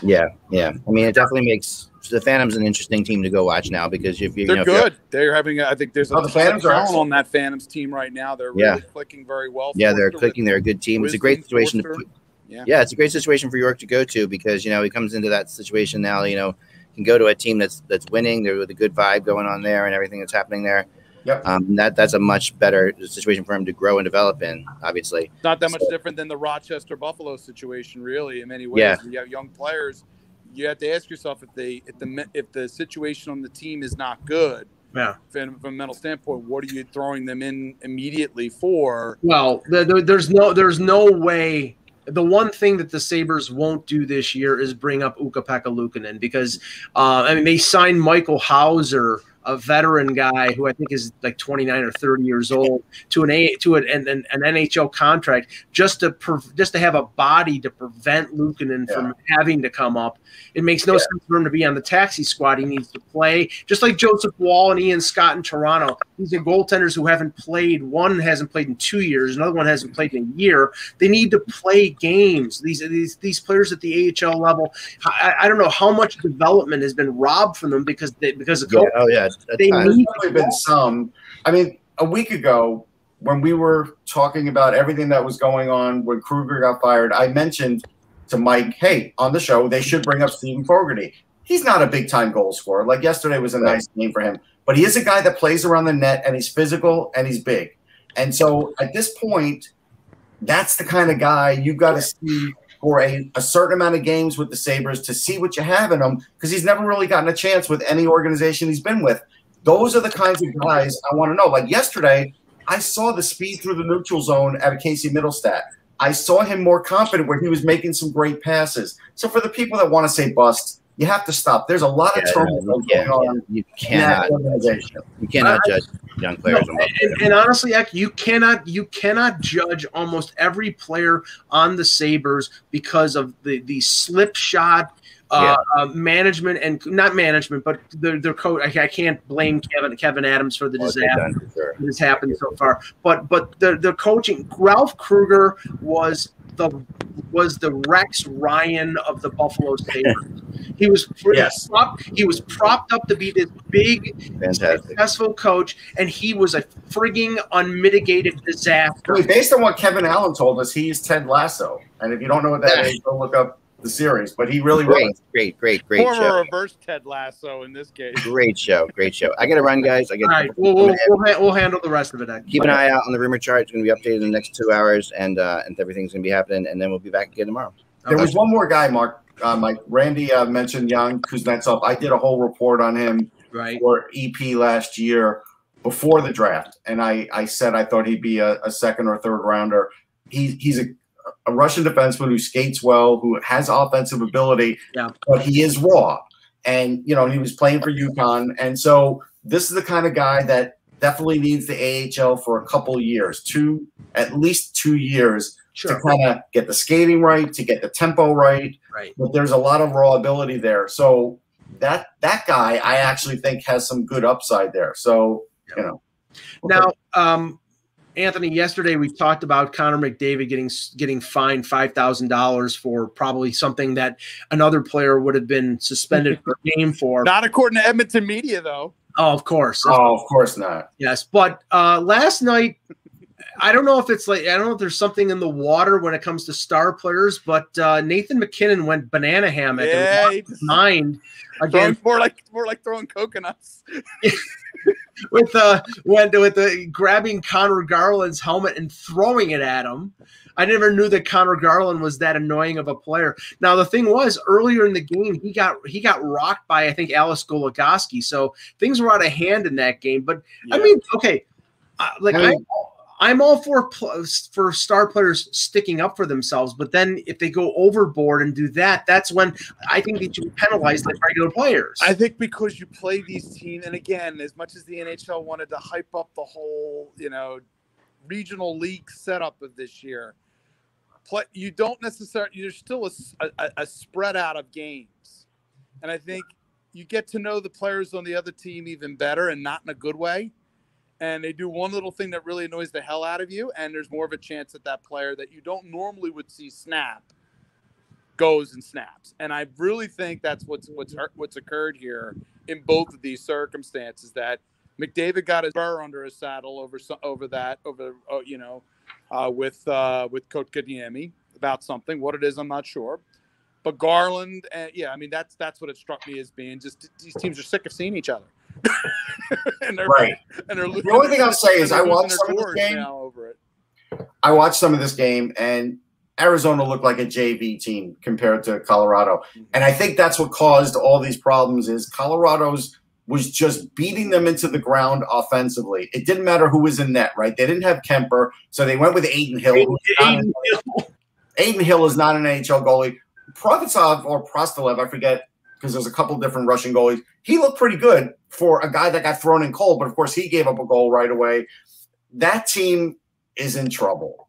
Yeah, yeah. I mean, it definitely makes the Phantoms an interesting team to go watch now because if you, you They're know, if you're- good. They're having. I think there's a Oh, the Phantoms are on that Phantoms team right now. They're really Yeah. clicking very well. yeah, they're Forster- clicking. They're a good team. It's a great situation to put. Yeah. Yeah, it's a great situation for York to go to because you know he comes into that situation now. You know, can go to a team that's that's winning. There with a good vibe going on there and everything that's happening there. Yep. Um, that that's a much better situation for him to grow and develop in. Obviously. Not that much different than the Rochester Buffalo situation, really. In many ways, Yeah. you have young players. You have to ask yourself if they if the if the situation on the team is not good. Yeah. From, from a mental standpoint, what are you throwing them in immediately for? Well, the, the, there's no there's no way. The one thing that the Sabres won't do this year is bring up Ukko-Pekka Luukkonen because uh, I mean they signed Michael Houser, a veteran guy who I think is like 29 or 30 years old, to an a to an, an, an NHL contract just to just to have a body to prevent Luukkonen from having to come up. It makes no Yeah. sense for him to be on the taxi squad. He needs to play just like Joseph Woll and Ian Scott in Toronto. These are goaltenders who haven't played. One hasn't played in two years. Another one hasn't played in a year. They need to play games. These these these players at the AHL level. I, I don't know how much development has been robbed from them because they, because of Yeah. Oh yeah. That's They fine. There's need definitely been some. I mean, a week ago, when we were talking about everything that was going on when Krueger got fired, I mentioned to Mike, hey, on the show, they should bring up Steven Fogarty. He's not a big time goal scorer. Like yesterday was a nice game for him, but he is a guy that plays around the net and he's physical and he's big. And so at this point, that's the kind of guy you've got to see for a, a certain amount of games with the Sabres to see what you have in him because he's never really gotten a chance with any organization he's been with. Those are the kinds of guys I want to know. Like yesterday, I saw the speed through the neutral zone at Casey Mittelstadt. I saw him more confident where he was making some great passes. So for the people that want to say bust, you have to stop. There's a lot of turmoil going on You cannot. You cannot judge young players. No, and, and honestly, Ek, you cannot you cannot judge almost every player on the Sabres because of the the slip shot uh, uh, management and not management, but their their coach. I, I can't blame Kevyn Kevyn Adams for the disaster sure. that has happened so far. But but the the coaching, Ralph Krueger was the was the Rex Ryan of the Buffalo Sabres. He was Yes. prop, he was propped up to be this big Fantastic. successful coach, and he was a frigging unmitigated I disaster. mean, based on what Kevin Allen told us, he's Ted Lasso. And if you don't know what that Yeah. is, go look up the series. But he really Great, was. great, great, great Former show. reverse Ted Lasso in this case. Great show, great show. I got to run, guys. I got. All right, we'll, we'll, we'll, ha- we'll handle the rest of it. Ek. Keep an eye out on the rumor chart. It's going to be updated in the next two hours, and uh, and everything's going to be happening. And then we'll be back again tomorrow. There was one more guy, Mark. Uh, Mike Randy uh, mentioned Yan Kuznetsov. I did a whole report on him right. for EP last year before the draft, and I, I said I thought he'd be a, a second or third rounder. He, he's a, a Russian defenseman who skates well, who has offensive ability, Yeah. but he is raw. And you know, he was playing for UConn, and so this is the kind of guy that definitely needs the AHL for a couple years, two at least two years Sure. to kind of get the skating right, to get the tempo right. Right. But there's a lot of raw ability there. So that that guy, I actually think has some good upside there. So you know, Now, um, Anthony, yesterday we talked about Connor McDavid getting getting fined five thousand dollars for probably something that another player would have been suspended for a game for. Not according to Edmonton media, though. Oh, of course. oh, of course not. Yes, but uh, last night, I don't know if it's like I don't know if there's something in the water when it comes to star players, but uh, Nathan MacKinnon went banana hammock Yeah, and he lost mind again more like more like throwing coconuts. with uh went with the grabbing Conor Garland's helmet and throwing it at him. I never knew that Conor Garland was that annoying of a player. Now the thing was earlier in the game he got he got rocked by I think Alex Goligoski, so things were out of hand in that game. But I mean, okay, uh, like I I'm all for for star players sticking up for themselves, but then if they go overboard and do that, that's when I think they should be penalized like regular players. I think because you play these teams, and again, as much as the NHL wanted to hype up the whole, you know, regional league setup of this year, play you don't necessarily. There's still a spread out of games, and I think you get to know the players on the other team even better, and not in a good way. And they do one little thing that really annoys the hell out of you, and there's more of a chance that that player that you don't normally would see snap goes and snaps. And I really think that's what's what's what's occurred here in both of these circumstances. That McDavid got his burr under his saddle over over that over uh, you know uh, with uh, with Kotkaniemi about something. What it is, I'm not sure. But Garland, uh, yeah, I mean that's that's what it struck me as being. Just these teams are sick of seeing each other. and they're Right. And they're The only thing I'll say is I watched some of this game. now over it. I watched some of this game, and Arizona looked like a JV team compared to Colorado, mm-hmm. and I think that's what caused all these problems. Is Colorado's was just beating them into the ground offensively. It didn't matter who was in net, right? They didn't have Kuemper, so they went with Adin Hill. who's not an- Adin Hill is not an NHL goalie. Provisov or Prostalev, I forget, because there's a couple different Russian goalies. He looked pretty good for a guy that got thrown in cold, but of course he gave up a goal right away. That team is in trouble.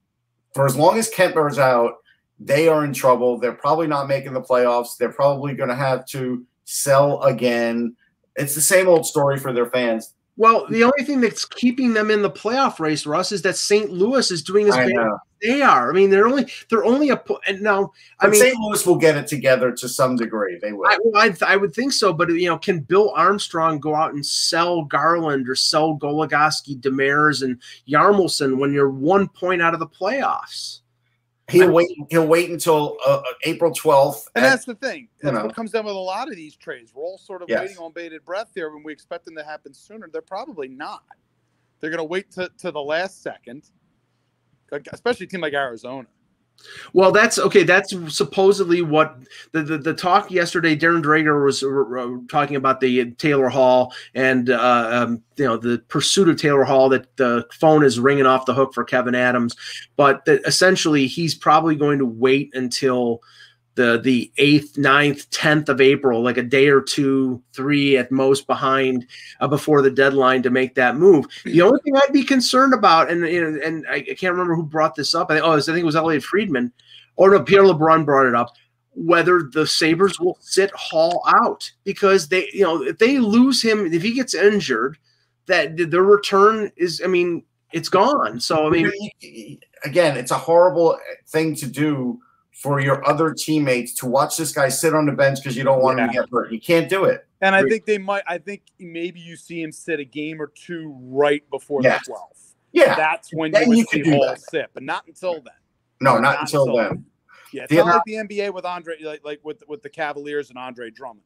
For as long as Kuemper's out, they are in trouble. They're probably not making the playoffs. They're probably going to have to sell again. It's the same old story for their fans. Well, the mm-hmm. only thing that's keeping them in the playoff race, Russ, is that St. Louis is doing as bad as they are. I mean, they're only they're only a and now. I But mean, St. Louis will get it together to some degree. They will. I, I, I would think so, but you know, can Bill Armstrong go out and sell Garland or sell Goligoski, Demers, and Yarmelson when you're one point out of the playoffs? He'll wait. He'll wait until uh, uh, April twelfth. And that's the thing. That's know. what comes down with a lot of these trades. We're all sort of Yes. waiting on bated breath there when we expect them to happen sooner. They're probably not. They're going to wait to, to the last second, especially a team like Arizona. Well, that's okay. That's supposedly what the, the, the talk yesterday. Darren Dreger was uh, uh, talking about the Taylor Hall and uh, um, you know the pursuit of Taylor Hall. That the phone is ringing off the hook for Kevyn Adams, but that essentially he's probably going to wait until the the eighth, 9th, tenth of April, like a day or two, three at most behind uh, before the deadline to make that move. The only thing I'd be concerned about, and and, and I, can't remember who brought this up. I think, oh, I think it was Elliot Friedman, or no, Pierre LeBrun brought it up. Whether the Sabres will sit Hall out because they, you know, if they lose him, if he gets injured, that the return is, I mean, it's gone. So I mean, again, it's a horrible thing to do for your other teammates to watch this guy sit on the bench because you don't want him to Yeah. get hurt. You can't do it. And I think they might, I think maybe you see him sit a game or two right before Yes. the 12th. Yeah. That's when Then you would you see could do Hall that. sit, but not until then. no, Not not until until then. Yeah, it's The not other- like the NBA with Andre, like, like with with the Cavaliers and Andre Drummond.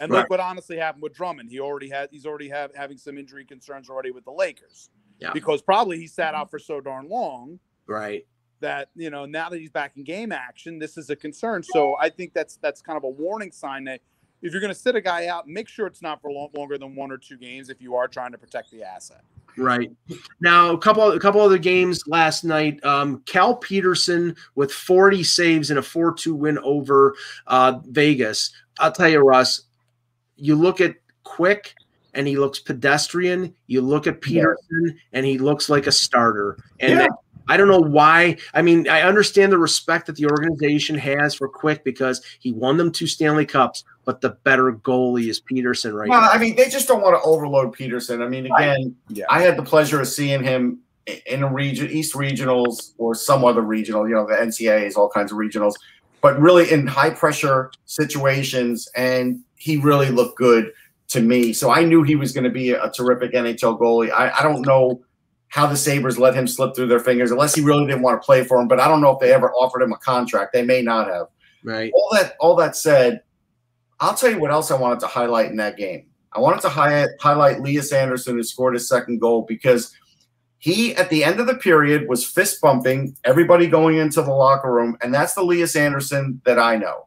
And Right. look what honestly happened with Drummond. He already had he's already have, having some injury concerns already with the Lakers. Yeah. Because probably he sat out for so darn long right. That you know now that he's back in game action, this is a concern. So I think that's that's kind of a warning sign that if you're going to sit a guy out, make sure it's not for long, longer than one or two games if you are trying to protect the asset. Right now, a couple a couple other games last night. Um, Cal Petersen with 40 saves and a 4-2 win over uh, Vegas. I'll tell you, Russ. You look at Quick, and he looks pedestrian. You look at Petersen, and he looks like a starter. And Yeah. I don't know why. I mean, I understand the respect that the organization has for Quick because he won them two Stanley Cups, but the better goalie is Petersen right Well, now. I mean, they just don't want to overload Petersen. I mean, again, Yeah. I had the pleasure of seeing him in a region, East Regionals or some other regional, you know, the NCAAs, all kinds of regionals, but really in high pressure situations. And he really looked good to me. So I knew he was going to be a, terrific NHL goalie. I, I don't know how the Sabres let him slip through their fingers, unless he really didn't want to play for him. But I don't know if they ever offered him a contract. They may not have Right. all that all that said, I'll tell you what else I wanted to highlight in that game. I wanted to hi- highlight Lias Andersson who scored his second goal because he at the end of the period was fist bumping everybody going into the locker room, and that's the Lias Andersson that I know.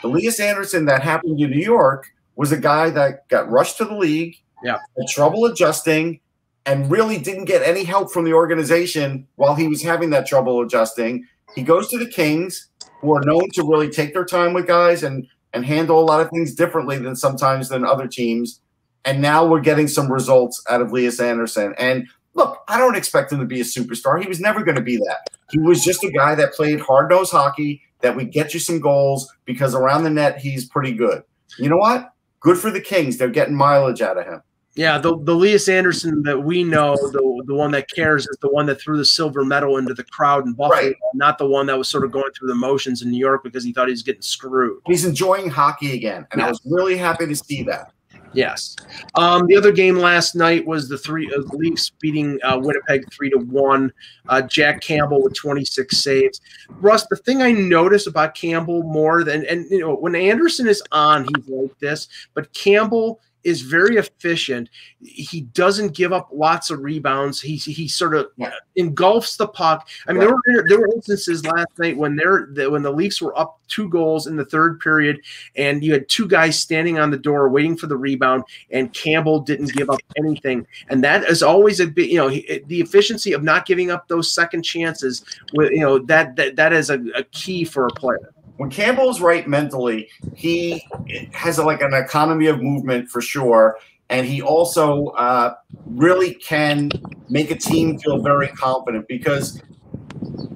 The Lias Andersson that happened in New York was a guy that got rushed to the league, Yeah. had trouble adjusting, and really didn't get any help from the organization while he was having that trouble adjusting. He goes to the Kings, who are known to really take their time with guys and and handle a lot of things differently than sometimes than other teams. And now we're getting some results out of Lias Andersson. And look, I don't expect him to be a superstar. He was never going to be that. He was just a guy that played hard nosed hockey that would get you some goals because around the net he's pretty good. You know what? Good for the Kings. They're getting mileage out of him. Yeah, the the Lias Andersson that we know, the the one that cares, is the one that threw the silver medal into the crowd in Buffalo, Right. not the one that was sort of going through the motions in New York because he thought he was getting screwed. He's enjoying hockey again, and I was really happy to see that. Yes. Um, the other game last night was the three uh, Leafs beating uh, Winnipeg three to one. Uh, Jack Campbell with twenty six saves. Russ, the thing I notice about Campbell more than and you know when Andersen is on, he's like this, but Campbell is very efficient. He doesn't give up lots of rebounds. He he sort of Yeah. engulfs the puck. I mean, there were there were instances last night when they're that when the Leafs were up two goals in the third period, and you had two guys standing on the door waiting for the rebound, and Campbell didn't give up anything. And that is always a bit, you know, he- the efficiency of not giving up those second chances. With you know that that that is a, a key for a player. When Campbell's right mentally, he has a, like an economy of movement for sure, and he also uh, really can make a team feel very confident because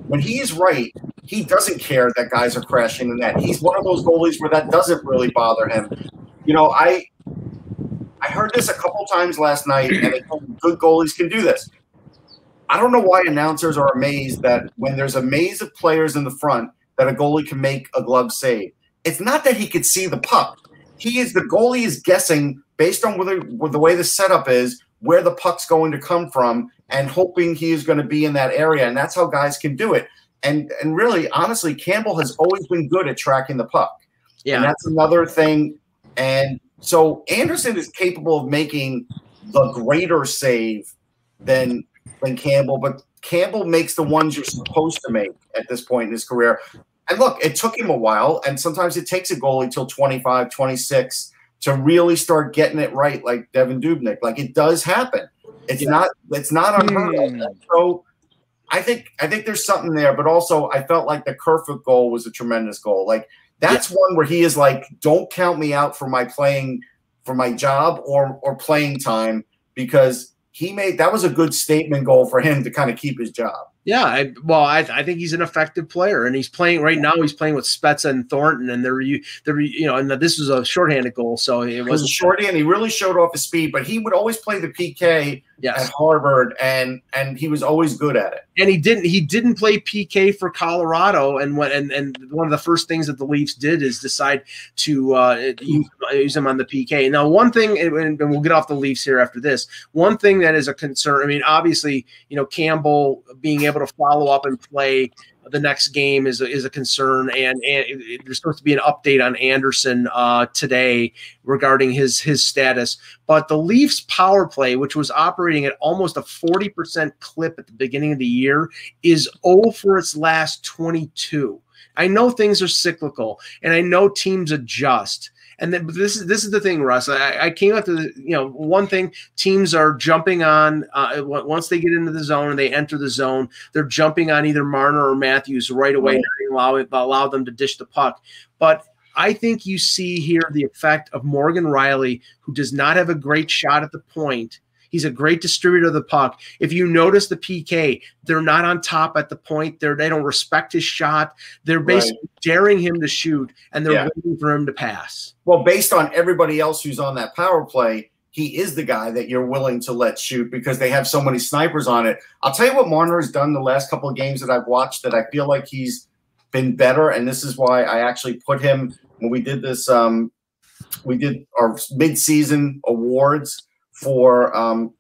when he is right, he doesn't care that guys are crashing the net. He's one of those goalies where that doesn't really bother him. You know, I I heard this a couple times last night, and I told good goalies can do this. I don't know why announcers are amazed that when there's a maze of players in the front, that a goalie can make a glove save. It's not that he could see the puck. He is the goalie is guessing based on whether the way the setup is where the puck's going to come from and hoping he is going to be in that area. And that's how guys can do it. And and really, honestly, Campbell has always been good at tracking the puck. And Yeah, that's another thing. And so Andersen is capable of making the greater save than than Campbell, but Campbell makes the ones you're supposed to make at this point in his career. And look, it took him a while, and sometimes it takes a goalie till 25, 26 to really start getting it right, like Devan Dubnyk. Like it does happen. It's Yeah. not it's not unheard of. Hmm. So I think I think there's something there, but also I felt like the Kerfoot goal was a tremendous goal. Like that's one where he is like, don't count me out for my playing for my job or or playing time because he made that was a good statement goal for him to kind of keep his job. yeah. I, well, I, I think he's an effective player, and he's playing right now. He's playing with Spezza and Thornton, and they're you they're you know, and this was a shorthanded goal, so it was a wasn't. shorty and he really showed off his speed, but he would always play the PK Yes, at Harvard and and he was always good at it. and he didn't he didn't play PK for Colorado and what and and one of the first things that the Leafs did is decide to uh, use, use him on the PK. Now, one thing, and, and we'll get off the Leafs here after this. One thing that is a concern. I mean, obviously, you know, Campbell being able to follow up and play the next game is a, is a concern, and and there's supposed to be an update on Andersen uh, today regarding his his status. But the Leafs power play, which was operating at almost a 40% clip at the beginning of the year, is 0 for its last 22. I know things are cyclical and I know teams adjust. And then this is this is the thing, Russ. I, I came up to the, you know one thing. Teams are jumping on uh, once they get into the zone and they enter the zone. They're jumping on either Marner or Matthews right away, Right. not allow it, allow them to dish the puck. But I think you see here the effect of Morgan Rielly, who does not have a great shot at the point. He's a great distributor of the puck. If you notice the PK, they're not on top at the point. They're they don't respect his shot. They're Right. basically daring him to shoot, and they're Yeah. waiting for him to pass. Well, based on everybody else who's on that power play, he is the guy that you're willing to let shoot because they have so many snipers on it. I'll tell you what Marner has done the last couple of games that I've watched that I feel like he's been better, and this is why I actually put him when we did this. Um, we did our mid-season awards for um,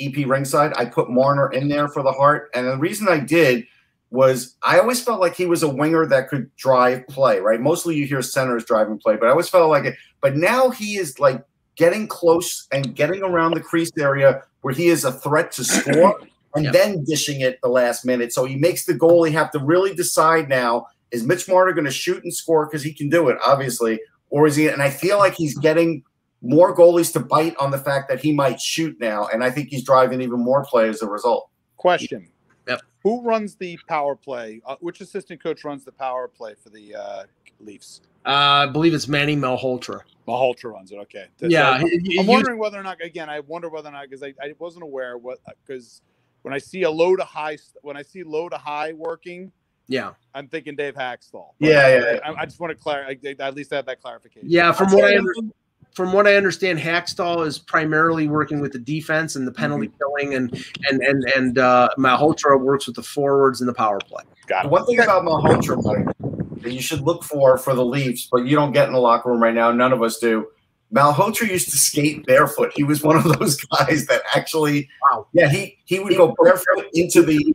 EP Ringside. I put Marner in there for the heart, and the reason I did was I always felt like he was a winger that could drive play. Right, mostly you hear centers driving play, but I always felt like it. But now he is like getting close and getting around the crease area where he is a threat to score and Yep. then dishing it the last minute. So he makes the goalie have to really decide now is Mitch Marner going to shoot and score because he can do it, obviously, or is he? And I feel like he's getting more goalies to bite on the fact that he might shoot now, and I think he's driving even more play as a result. Question. Yep. Who runs the power play? Uh, which assistant coach runs the power play for the uh, Leafs? Uh, I believe it's Manny Malhotra. Malhotra runs it. Okay. So Yeah, I'm, he- he- I'm wondering whether or not. Again, I wonder whether or not because I, I wasn't aware what because when I see a low to high when I see low to high working, yeah, I'm thinking Dave Hakstol. Yeah, yeah, yeah. I, I just want to clarify. At least I have that clarification. yeah. From I'll what I understand, from what I understand, Hakstol is primarily working with the defense and the penalty Mm-hmm. killing, and and and and uh, Malhotra works with the forwards and the power play. Got it. one thing about Malhotra, Mike, that you should look for for the Leafs, but you don't get in the locker room right now. None of us do. Malhotra used to skate barefoot. He was one of those guys that actually, Wow. yeah, he he would go barefoot into the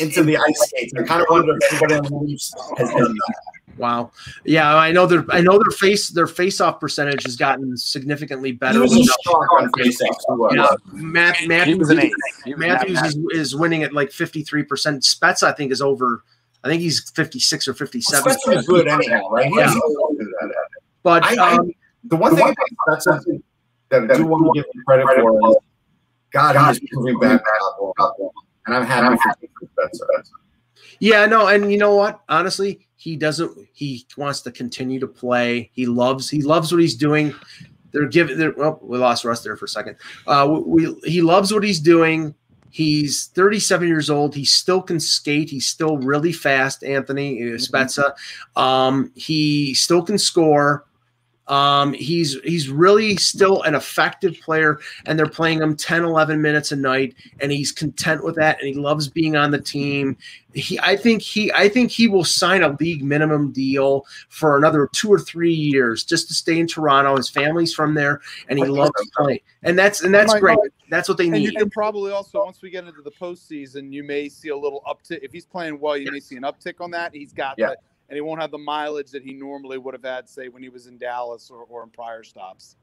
into the ice skates. I kind of wonder if anybody on the Leafs has done that. Wow. Yeah, I know their I know their face their face off percentage has gotten significantly He better. was a shark on faceoffs. he was. Yeah, Matt, Matthews, was an ace. He was Matthews is, is winning at like 53%. Spets, I think, is over, I think he's 56 or 57. Spencer is good anyhow, right? He doesn't always do that. But I- I- um, The one thing about Spencer that I do want to give him credit for is God, he's proving back and I'm happy for Spencer. yeah, no, and you know what? Honestly, he doesn't, he wants to continue to play. He loves, he loves what he's doing. They're giving, they're, well, we lost Russ there for a second. Uh, we, he loves what he's doing. He's 37 years old. He still can skate. He's still really fast, Anthony uh, Spezza. Um, he still can score. Um, he's he's really still an effective player, and they're playing him 10, 11 minutes a night, and he's content with that, and he loves being on the team. He, I think he, I think he will sign a league minimum deal for another two or three years just to stay in Toronto. His family's from there, and he loves playing, and that's and that's great. That's what they And you need. can probably also, once we get into the postseason, you may see a little uptick. If he's playing well, you may see an uptick on that. He's got Yeah. that, and he won't have the mileage that he normally would have had, say, when he was in Dallas or, or in prior stops.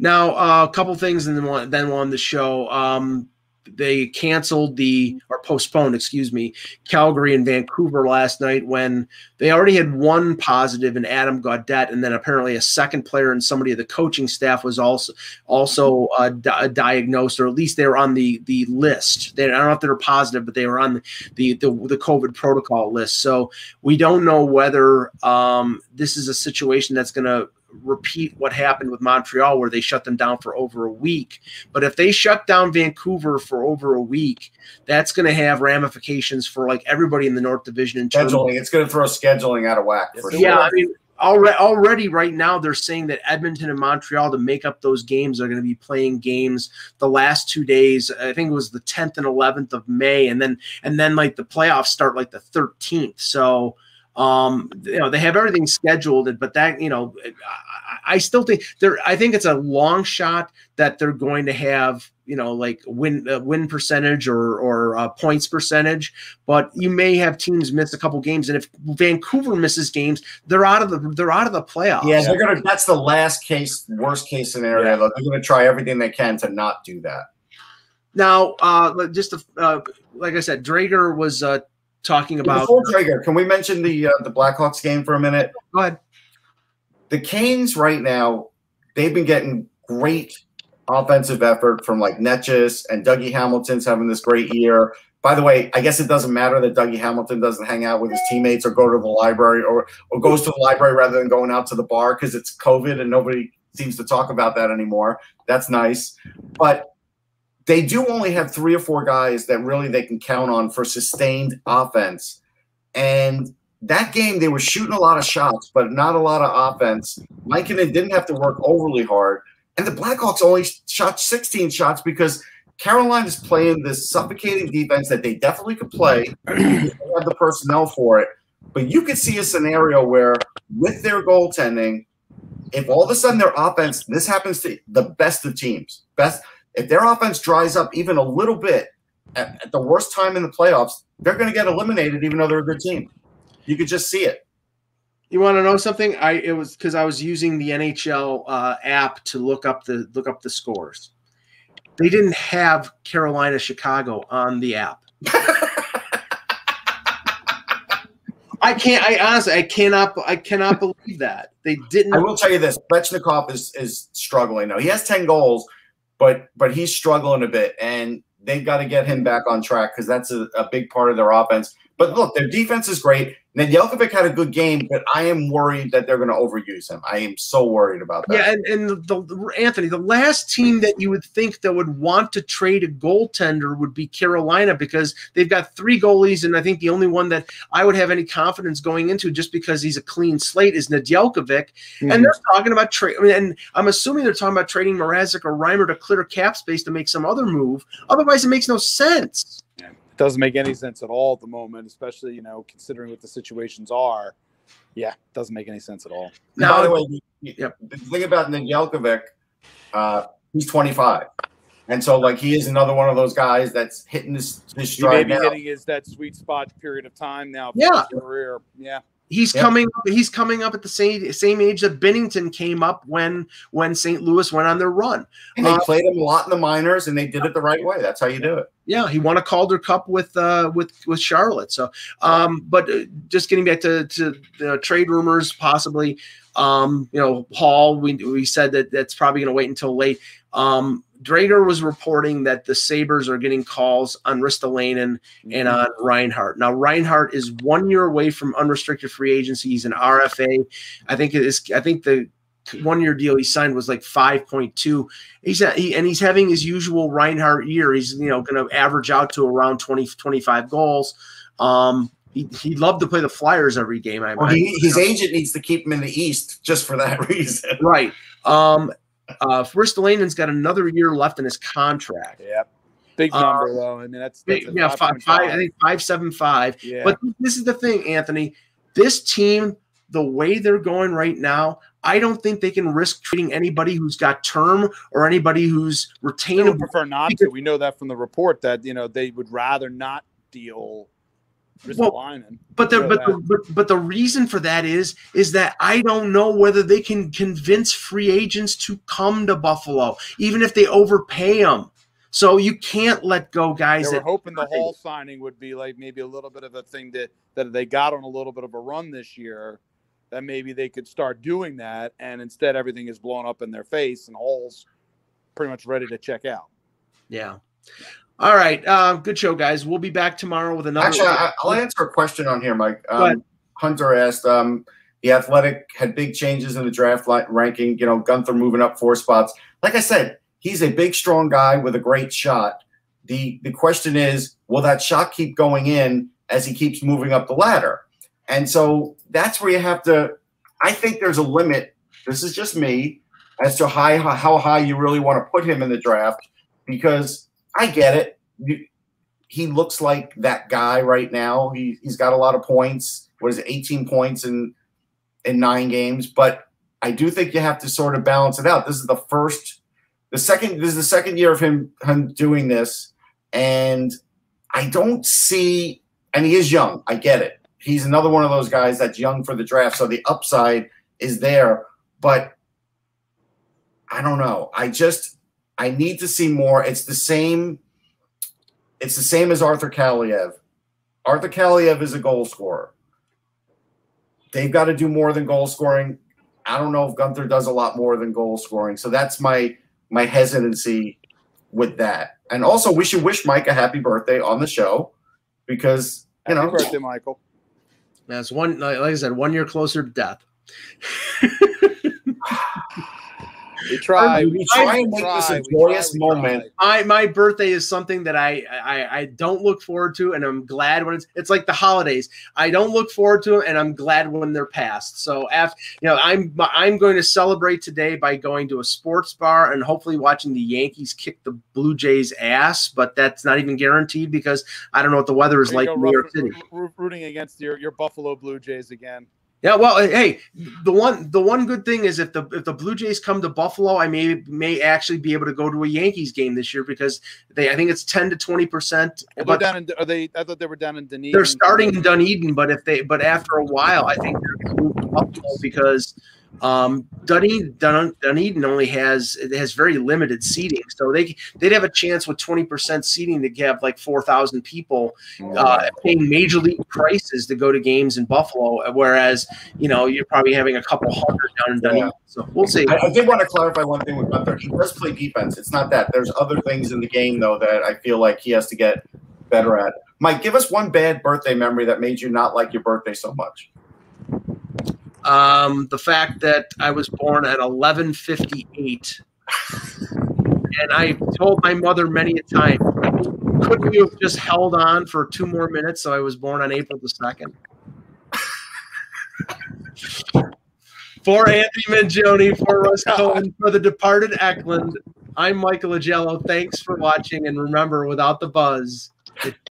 Now, uh, a couple things, and then one, then on the show. Um, they canceled the or postponed, excuse me, Calgary and Vancouver last night when they already had one positive in Adam Gaudette, and then apparently a second player and somebody of the coaching staff was also also uh, di- diagnosed, or at least they were on the the list. They, I don't know if they were positive, but they were on the the the COVID protocol list. So we don't know whether um, this is a situation that's going to repeat what happened with Montreal, where they shut them down for over a week. But if they shut down Vancouver for over a week, that's going to have ramifications for like everybody in the North Division in terms. Scheduling, it's going to throw scheduling out of whack for Yes, sure. Yeah, I mean, already, already right now they're saying that Edmonton and Montreal to make up those games are going to be playing games the last two days. I think it was the 10th and 11th of May, and then and then like the playoffs start like the 13th. So um you know they have everything scheduled but that you know I, I still think they're i think it's a long shot that they're going to have you know like win uh, win percentage or or uh, points percentage but you may have teams miss a couple games and if vancouver misses games they're out of the they're out of the playoffs Yeah, they're gonna. That's the last case, worst case scenario. They're gonna try everything they can to not do that. now uh just to, uh, like i said dreger was uh talking about Before Dreger, can we mention the uh, the Blackhawks game for a minute? go ahead The Canes right now, they've been getting great offensive effort from like Necas and Dougie Hamilton's having this great year. By the way, I guess it doesn't matter that Dougie Hamilton doesn't hang out with his teammates or go to the library or, or goes to the library rather than going out to the bar because it's COVID and nobody seems to talk about that anymore. That's nice. But they do only have three or four guys that really they can count on for sustained offense. And that game, they were shooting a lot of shots, but not a lot of offense. Mikinen didn't have to work overly hard. And the Blackhawks only shot 16 shots because Carolina is playing this suffocating defense that they definitely could play. they have the personnel for it. But you could see a scenario where, with their goaltending, if all of a sudden their offense, this happens to the best of teams, best if their offense dries up even a little bit at, at the worst time in the playoffs, they're going to get eliminated, even though they're a good team. You could just see it. You want to know something? I it was because I was using the NHL uh, app to look up the look up the scores. They didn't have Carolina Chicago on the app. I can't. I honestly, I cannot. I cannot believe that they didn't. I will tell you this: Svechnikov is is struggling now. He has ten goals, but but he's struggling a bit, and they've got to get him back on track because that's a, a big part of their offense. But look, their defense is great. Nedeljkovic had a good game, but I am worried that they're going to overuse him. I am so worried about that. Yeah, and, and the, the Anthony, the last team that you would think that would want to trade a goaltender would be Carolina because they've got three goalies, and I think the only one that I would have any confidence going into just because he's a clean slate is Nedeljkovic. Mhm. And they're talking about trade, I mean, and I'm assuming they're talking about trading Mrazek or Reimer to clear cap space to make some other move. Otherwise, it makes no sense. Doesn't make any sense at all at the moment, especially you know considering what the situations are. Yeah, doesn't make any sense at all. And by the Now, way, the, the thing about Nedeljkovic, uh, he's 25. And so, like, he is another one of those guys that's hitting this, this He may be now. hitting his that sweet spot period of time now. for Yeah. his career. Yeah. He's Yep. coming. He's coming up at the same same age that Binnington came up when when St. Louis went on their run. And they Uh, played him a lot in the minors, and they did it the right way. That's how you do it. Yeah, he won a Calder Cup with uh, with with Charlotte. So, um, but uh, just getting back to to the trade rumors, possibly, um, you know, Hall. We we said that that's probably going to wait until late. Um, Dreger was reporting that the Sabres are getting calls on Ristolainen and on Reinhart. Now Reinhart is one year away from unrestricted free agency. He's an RFA. I think it is. I think the one year deal he signed was like 5.2 he's at, he, and he's having his usual Reinhart year he's you know going to average out to around 20 25 goals um he, he'd love to play the flyers every game i Well, he, his agent needs to keep him in the East just for that reason. right um uh Ristolainen's got another year left in his contract Yeah. Big Uh, number though. I mean, that's, that's yeah five, five, i think 575 Yeah. But this is the thing, Anthony. This team, the way they're going right now, I don't think they can risk treating anybody who's got term or anybody who's they retainable. prefer not to. We know that from the report that you know they would rather not deal Well. But the but, the but but the reason for that is is that I don't know whether they can convince free agents to come to Buffalo, even if they overpay them. So you can't let go guys They were hoping the Hall signing would be like maybe a little bit of a thing that that they got on a little bit of a run this year. That maybe they could start doing that, and instead everything is blown up in their face, and Hall's pretty much ready to check out. yeah. All right, uh, good show, guys. We'll be back tomorrow with another. Actually, I, I'll answer a question on here, Mike. Um, Hunter asked, um, the Athletic had big changes in the draft ranking. You know, Guenther moving up four spots. Like I said, he's a big, strong guy with a great shot. the The question is, will that shot keep going in as he keeps moving up the ladder? And so that's where you have to. I think there's a limit. This is just me as to high, how high you really want to put him in the draft because I get it. You, he looks like that guy right now. He he's got a lot of points. What is it, 18 points in in nine games? But I do think you have to sort of balance it out. This is the first, the second. This is the second year of him him doing this, and I don't see. And he is young. I get it. He's another one of those guys that's young for the draft, so the upside is there. But I don't know. I just I need to see more. It's the same. It's the same as Arthur Kaliyev. Arthur Kaliyev is a goal scorer. They've got to do more than goal scoring. I don't know if Guenther does a lot more than goal scoring. So that's my my hesitancy with that. And also, we should wish Mike a happy birthday on the show because you Happy know birthday, Michael. That's one. Like I said, one year closer to death. We try. we try and make this a we joyous try. moment. My my birthday is something that I, I I don't look forward to, and I'm glad when it's it's like the holidays. I don't look forward to them, and I'm glad when they're past. So after you know, I'm I'm going to celebrate today by going to a sports bar and hopefully watching the Yankees kick the Blue Jays ass. But that's not even guaranteed because I don't know what the weather is like in New York City. rooting against your, your Buffalo Blue Jays again. Yeah, well, uh, hey, the one the one good thing is if the if the Blue Jays come to Buffalo, I may may actually be able to go to a Yankees game this year because they I think it's ten to twenty percent. But down in. Are they? I thought they were down in Dunedin. they're starting in Dunedin, but if they but after a while, I think they're move to Buffalo because um, Dunedin, Dun, Dunedin only has it has very limited seating, so they they'd have a chance with twenty percent seating to have like four thousand people uh, paying major league prices to go to games in Buffalo, whereas you know you're probably having a couple hundred down in Dunedin. So we'll see. I, I did want to clarify one thing with Guenther. He does play defense. It's not that. There's other things in the game though that I feel like he has to get better at. Mike, give us one bad birthday memory that made you not like your birthday so much. Um, the fact that I was born at 11:58, and I told my mother many a time, couldn't you have just held on for two more minutes? So I was born on April the second. for Anthony Mingioni, for Russ Cohen, for the departed Eklund, I'm Michael Agello. Thanks for watching, and remember, without the buzz, it